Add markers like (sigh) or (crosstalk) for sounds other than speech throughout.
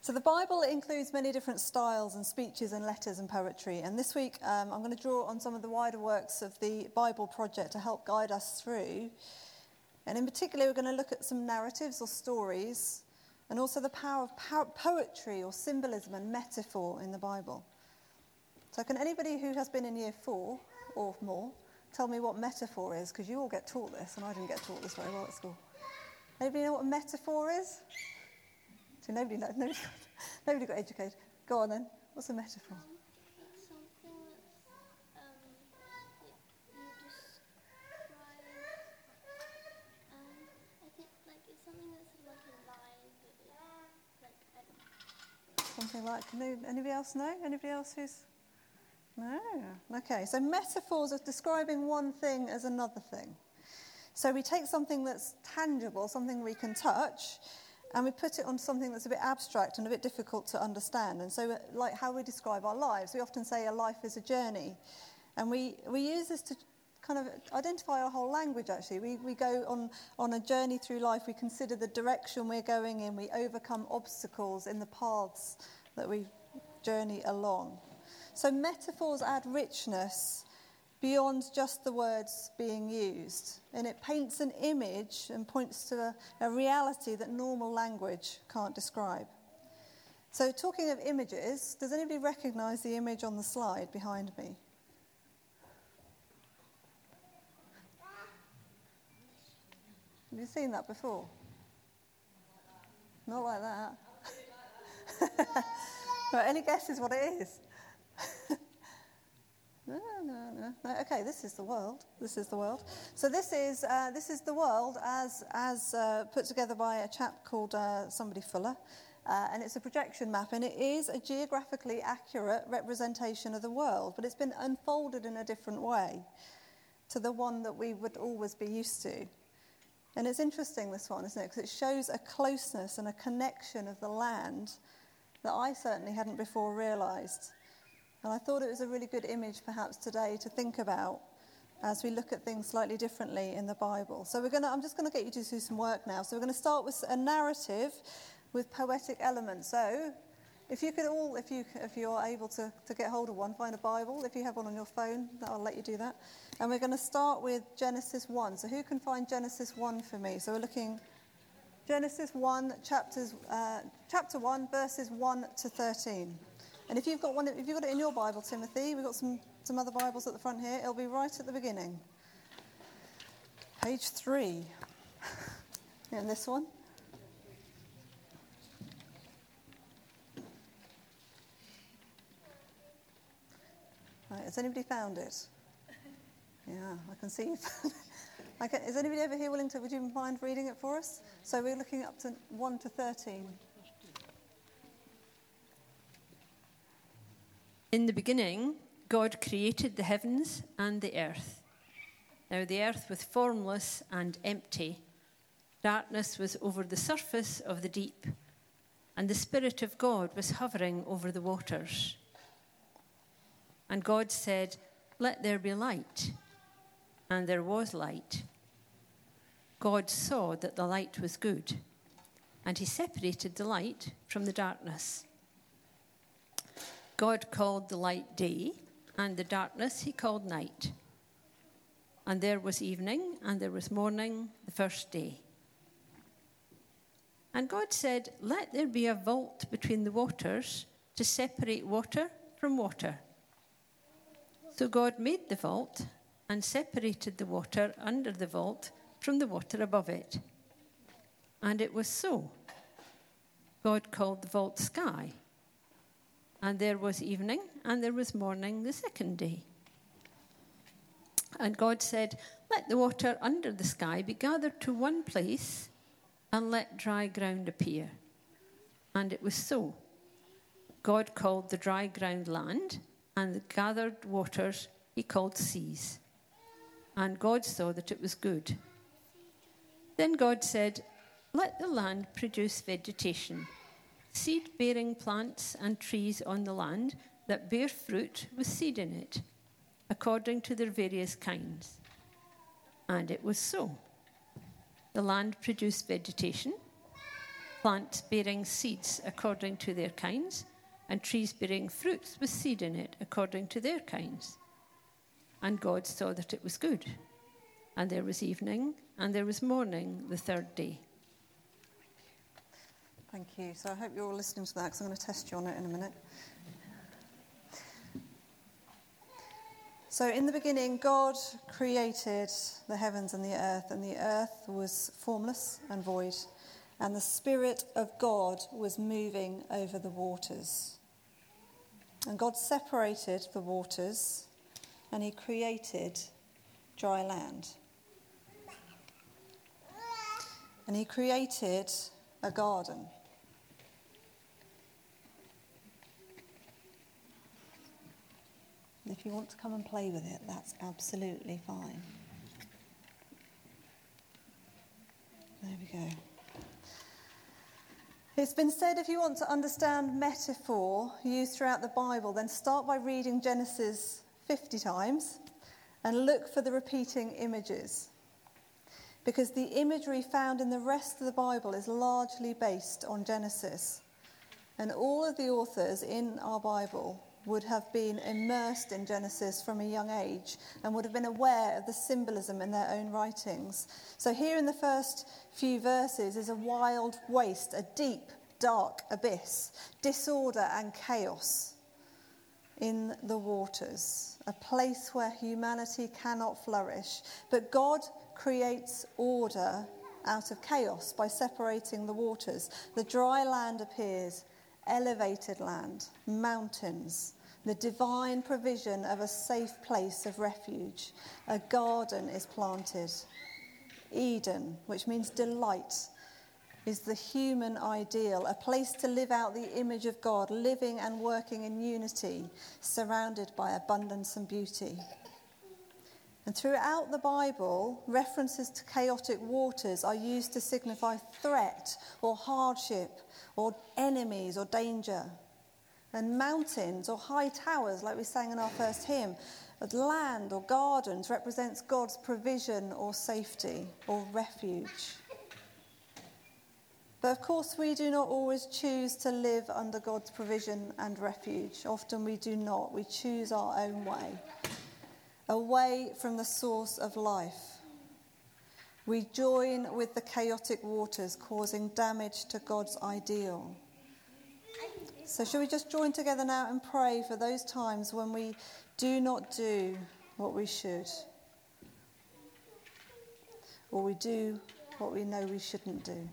So, the Bible includes many different styles and speeches and letters and poetry. And this week um, I'm going to draw on some of the wider works of the Bible Project to help guide us through. And in particular, we're going to look at some narratives or stories and also the power of poetry or symbolism and metaphor in the Bible. So, can anybody who has been in year four or more tell me what metaphor is? Because you all get taught this, and I didn't get taught this very well at school. Anybody know what a metaphor is? So nobody, nobody, got, (laughs) nobody got educated. Go on then. What's a metaphor? Something like, Can anybody else know? Anybody else who's. No. Okay, so metaphors are describing one thing as another thing. So we take something that's tangible, something we can touch, and we put it on something that's a bit abstract and a bit difficult to understand. And so, like how we describe our lives, we often say a life is a journey. And we, we use this to kind of identify our whole language, actually. We, we go on, on a journey through life, we consider the direction we're going in, we overcome obstacles in the paths that we journey along. So, metaphors add richness beyond just the words being used. And it paints an image and points to a, a, reality that normal language can't describe. So, talking of images, does anybody recognize the image on the slide behind me? Have you seen that before? Not like that. (laughs) right, any guesses what it is? No, no, no. Okay, this is the world. This is the world. So this is uh, this is the world as as uh, put together by a chap called uh, somebody Fuller, uh, and it's a projection map, and it is a geographically accurate representation of the world, but it's been unfolded in a different way to the one that we would always be used to. And it's interesting this one, isn't it? Because it shows a closeness and a connection of the land that I certainly hadn't before realised. And I thought it was a really good image, perhaps, today to think about as we look at things slightly differently in the Bible. So we're going to, I'm just going to get you to do some work now. So we're going to start with a narrative with poetic elements. So if you could all, if you if you're able to, to get hold of one, find a Bible. If you have one on your phone, I'll let you do that. And we're going to start with Genesis 1. So who can find Genesis 1 for me? So we're looking Genesis 1, chapters, uh, chapter 1, verses 1 to 13. And if you've got one, if you've got it in your Bible, Timothy, we've got some, some other Bibles at the front here. It'll be right at the beginning. Page three. (laughs) and this one. Right, has anybody found it? Yeah, I can see you (laughs) Okay, is anybody over here willing to, would you mind reading it for us? So we're looking up to 1 to 13. In the beginning, God created the heavens and the earth. Now the earth was formless and empty. Darkness was over the surface of the deep, and the Spirit of God was hovering over the waters. And God said, Let there be light. And there was light. God saw that the light was good, and he separated the light from the darkness. God called the light day, and the darkness he called night. And there was evening, and there was morning the first day. And God said, Let there be a vault between the waters to separate water from water. So God made the vault and separated the water under the vault from the water above it. And it was so. God called the vault sky. And there was evening, and there was morning the second day. And God said, Let the water under the sky be gathered to one place, and let dry ground appear. And it was so. God called the dry ground land, and the gathered waters he called seas. And God saw that it was good. Then God said, Let the land produce vegetation seed bearing plants and trees on the land that bear fruit with seed in it, according to their various kinds. And it was so. The land produced vegetation, plants bearing seeds according to their kinds, and trees bearing fruits with seed in it according to their kinds. And God saw that it was good. And there was evening, and there was morning the third day. Thank you. So I hope you're all listening to that because I'm going to test you on it in a minute. So, in the beginning, God created the heavens and the earth, and the earth was formless and void, and the Spirit of God was moving over the waters. And God separated the waters, and He created dry land. And He created a garden. If you want to come and play with it, that's absolutely fine. There we go. It's been said if you want to understand metaphor used throughout the Bible, then start by reading Genesis 50 times and look for the repeating images. Because the imagery found in the rest of the Bible is largely based on Genesis. And all of the authors in our Bible would have been immersed in Genesis from a young age and would have been aware of the symbolism in their own writings. So, here in the first few verses is a wild waste, a deep, dark abyss, disorder and chaos in the waters, a place where humanity cannot flourish. But God creates order out of chaos by separating the waters. The dry land appears elevated land, mountains, the divine provision of a safe place of refuge. A garden is planted. Eden, which means delight, is the human ideal, a place to live out the image of God, living and working in unity, surrounded by abundance and beauty. And throughout the Bible, references to chaotic waters are used to signify threat or hardship or enemies or danger. And mountains or high towers, like we sang in our first hymn, land or gardens represents God's provision or safety or refuge. But of course, we do not always choose to live under God's provision and refuge. Often we do not. We choose our own way, away from the source of life. We join with the chaotic waters, causing damage to God's ideal. So, shall we just join together now and pray for those times when we do not do what we should? Or we do what we know we shouldn't do?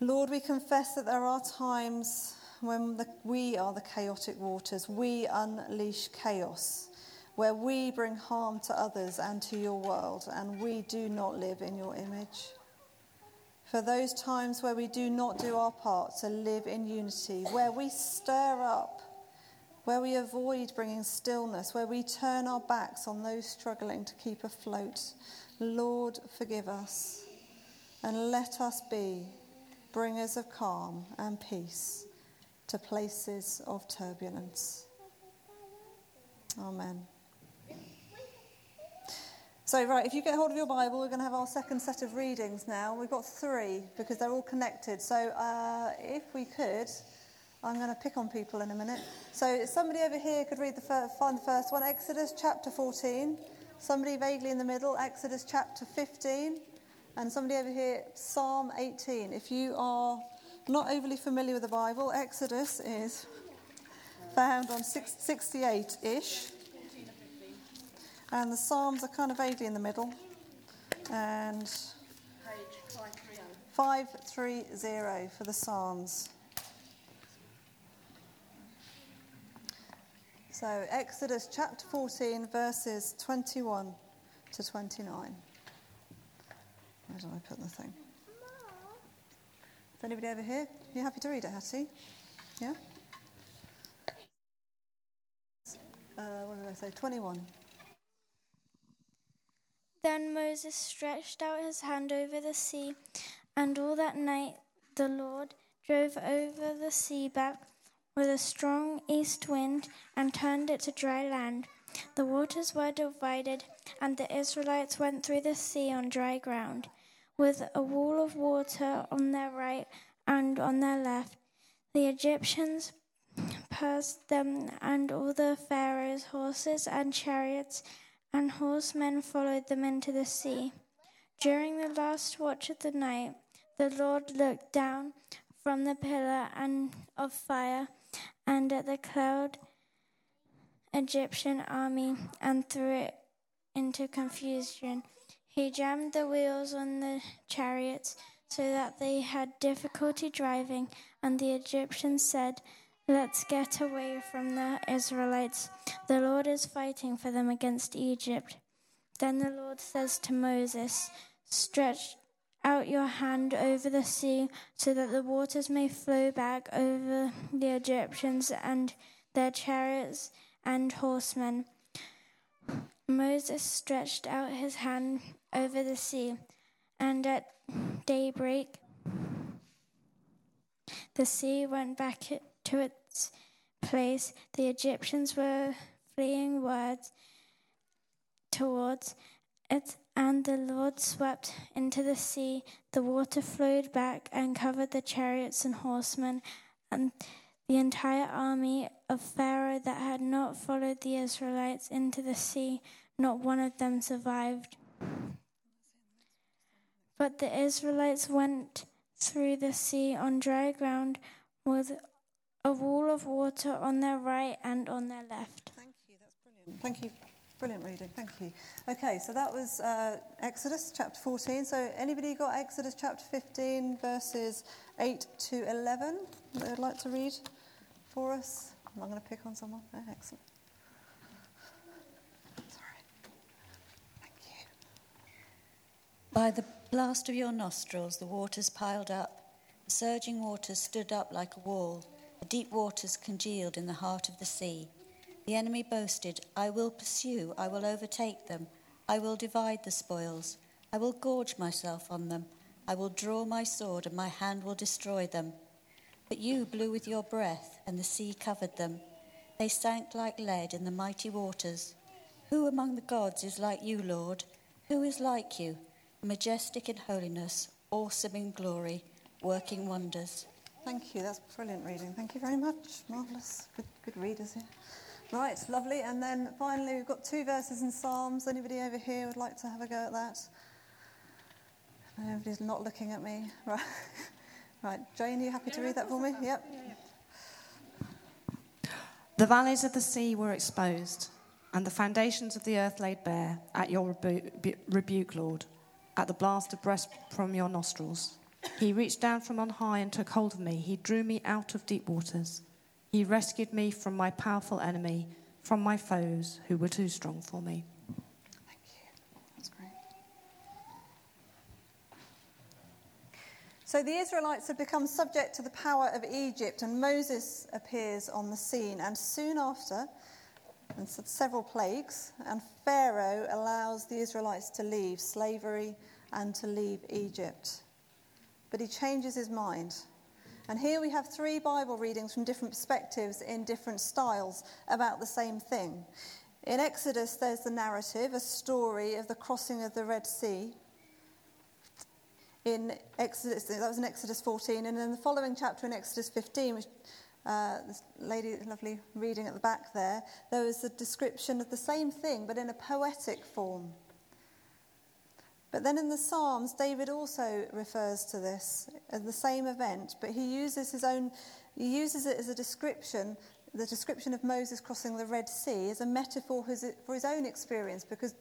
Lord, we confess that there are times when the, we are the chaotic waters, we unleash chaos, where we bring harm to others and to your world, and we do not live in your image. For those times where we do not do our part to live in unity, where we stir up, where we avoid bringing stillness, where we turn our backs on those struggling to keep afloat, Lord, forgive us and let us be bringers of calm and peace to places of turbulence. Amen. So, right, if you get hold of your Bible, we're going to have our second set of readings now. We've got three because they're all connected. So, uh, if we could, I'm going to pick on people in a minute. So, somebody over here could read the first, find the first one Exodus chapter 14. Somebody vaguely in the middle, Exodus chapter 15 and somebody over here, Psalm 18. If you are not overly familiar with the Bible, Exodus is found on 68 ish. And the Psalms are kind of vaguely in the middle. And 530 for the Psalms. So, Exodus chapter 14, verses 21 to 29. Where did I put the thing? Is anybody over here? You happy to read it, Hattie? Yeah? Uh, what did I say? 21. Then Moses stretched out his hand over the sea, and all that night the Lord drove over the sea back with a strong east wind and turned it to dry land. The waters were divided, and the Israelites went through the sea on dry ground. With a wall of water on their right and on their left. The Egyptians passed them, and all the Pharaoh's horses and chariots and horsemen followed them into the sea. During the last watch of the night, the Lord looked down from the pillar and of fire and at the cloud Egyptian army and threw it into confusion. He jammed the wheels on the chariots so that they had difficulty driving, and the Egyptians said, Let's get away from the Israelites. The Lord is fighting for them against Egypt. Then the Lord says to Moses, Stretch out your hand over the sea so that the waters may flow back over the Egyptians and their chariots and horsemen. Moses stretched out his hand over the sea, and at daybreak the sea went back to its place. The Egyptians were fleeing words towards it, and the Lord swept into the sea. The water flowed back and covered the chariots and horsemen, and the entire army of Pharaoh that had not followed the Israelites into the sea, not one of them survived. But the Israelites went through the sea on dry ground with a wall of water on their right and on their left. Thank you, that's brilliant. Thank you. Brilliant reading, thank you. Okay, so that was uh, Exodus chapter 14. So, anybody got Exodus chapter 15, verses 8 to 11 that they'd like to read for us? I'm not going to pick on someone. Oh, excellent. Sorry. Thank you. By the blast of your nostrils, the waters piled up. The surging waters stood up like a wall. The deep waters congealed in the heart of the sea. The enemy boasted, I will pursue, I will overtake them, I will divide the spoils, I will gorge myself on them, I will draw my sword, and my hand will destroy them. But you blew with your breath, and the sea covered them. They sank like lead in the mighty waters. Who among the gods is like you, Lord? Who is like you, majestic in holiness, awesome in glory, working wonders? Thank you, that's brilliant reading. Thank you very much. Marvellous. Good, good readers here. Right, lovely. And then finally, we've got two verses in Psalms. Anybody over here would like to have a go at that? Everybody's not looking at me. (laughs) Right. Right, Jane, are you happy to read that for me? Yep. The valleys of the sea were exposed, and the foundations of the earth laid bare at your rebu- rebuke, Lord, at the blast of breath from your nostrils. He reached down from on high and took hold of me. He drew me out of deep waters. He rescued me from my powerful enemy, from my foes who were too strong for me. Thank you. That's great. So the Israelites have become subject to the power of Egypt, and Moses appears on the scene. And soon after, and several plagues, and Pharaoh allows the Israelites to leave slavery and to leave Egypt. But he changes his mind. And here we have three Bible readings from different perspectives in different styles about the same thing. In Exodus, there's the narrative, a story of the crossing of the Red Sea. In Exodus, that was in Exodus 14, and then the following chapter in Exodus 15, which uh, this lady, lovely reading at the back there, there was a description of the same thing, but in a poetic form. But then in the Psalms, David also refers to this as the same event, but he uses his own, he uses it as a description, the description of Moses crossing the Red Sea as a metaphor for his own experience, because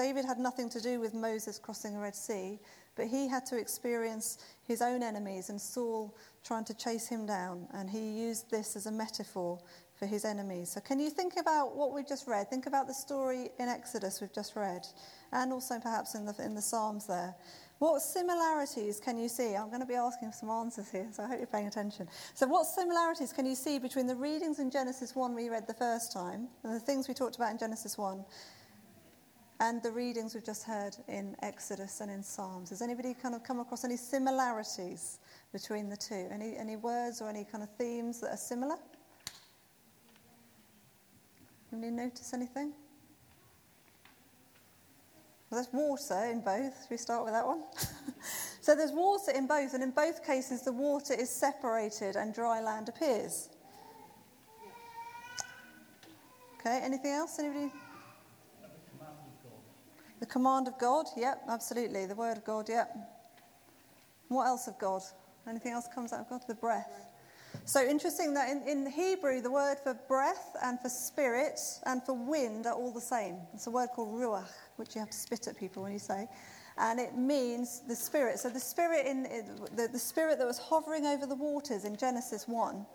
David had nothing to do with Moses crossing the Red Sea, but he had to experience his own enemies and Saul trying to chase him down, and he used this as a metaphor for his enemies. So, can you think about what we've just read? Think about the story in Exodus we've just read, and also perhaps in the, in the Psalms there. What similarities can you see? I'm going to be asking some answers here, so I hope you're paying attention. So, what similarities can you see between the readings in Genesis 1 we read the first time, and the things we talked about in Genesis 1, and the readings we've just heard in Exodus and in Psalms? Has anybody kind of come across any similarities between the two? Any, any words or any kind of themes that are similar? Anybody notice anything? Well, there's water in both. Should we start with that one? (laughs) so there's water in both, and in both cases, the water is separated and dry land appears. Okay, anything else? Anybody? The command of God, yep, absolutely. The word of God, yep. What else of God? Anything else comes out of God? The breath. So interesting that in, in Hebrew, the word for breath and for spirit and for wind are all the same. It's a word called ruach, which you have to spit at people when you say. And it means the spirit. So the spirit in the, the spirit that was hovering over the waters in Genesis 1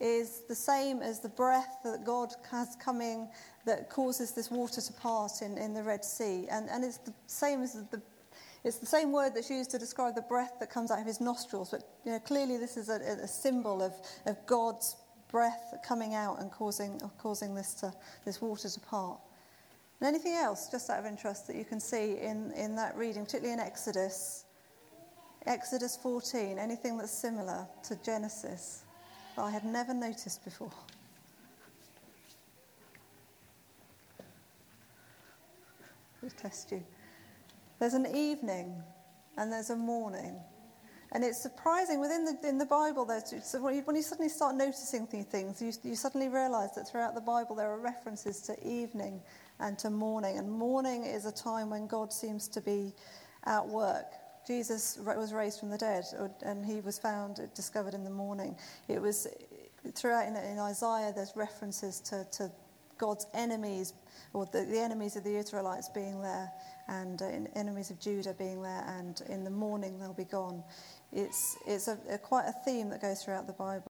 is the same as the breath that God has coming that causes this water to part in, in the Red Sea. And, and it's the same as the it's the same word that's used to describe the breath that comes out of his nostrils, but you know, clearly this is a, a symbol of, of God's breath coming out and causing, causing this, to, this water to part. And anything else, just out of interest, that you can see in, in that reading, particularly in Exodus? Exodus 14, anything that's similar to Genesis that I had never noticed before? Test you. There's an evening and there's a morning. And it's surprising within the, in the Bible, there's, when, you, when you suddenly start noticing things, you, you suddenly realize that throughout the Bible there are references to evening and to morning. And morning is a time when God seems to be at work. Jesus was raised from the dead, and he was found, discovered in the morning. It was throughout in, in Isaiah, there's references to, to God's enemies, or the, the enemies of the Israelites being there and uh, enemies of Judah being there, and in the morning they'll be gone. It's, it's a, a, quite a theme that goes throughout the Bible.